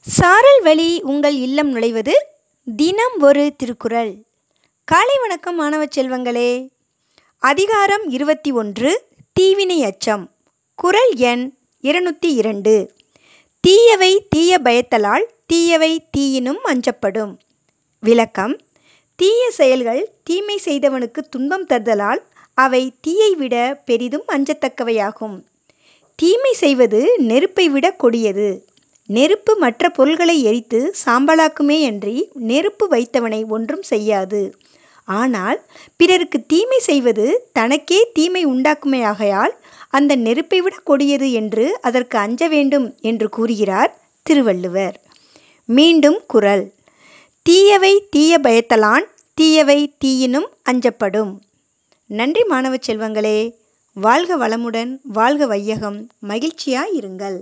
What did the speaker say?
சாரல் வழி உங்கள் இல்லம் நுழைவது தினம் ஒரு திருக்குறள். காலை வணக்கம் மாணவ செல்வங்களே. அதிகாரம் இருபத்தி ஒன்று தீவினை அச்சம். குறள் எண் இருநூற்றி இரண்டு. தீயவை தீய பயத்தலால் தீயவை தீயினும் அஞ்சப்படும். விளக்கம் தீய செயல்கள் தீமை செய்தவனுக்கு துன்பம் தருதலால் அவை தீயை விட பெரிதும் அஞ்சத்தக்கவையாகும். தீமை செய்வது நெருப்பை விட கொடியது. நெருப்பு மற்ற பொருள்களை எரித்து சாம்பலாக்குமேயன்றி நெருப்பு வைத்தவனை ஒன்றும் செய்யாது. ஆனால் பிறருக்கு தீமை செய்வது தனக்கே தீமை உண்டாக்குமேயாகையால் அந்த நெருப்பை விட கொடியது என்று அதற்கு அஞ்ச வேண்டும் என்று கூறுகிறார் திருவள்ளுவர். மீண்டும் குறள் தீயவை தீய பயத்தலான் தீயவை தீயினும் அஞ்சப்படும். நன்றி மாணவ செல்வங்களே. வாழ்க வளமுடன் வாழ்க வையகம். மகிழ்ச்சியாய் இருங்கள்.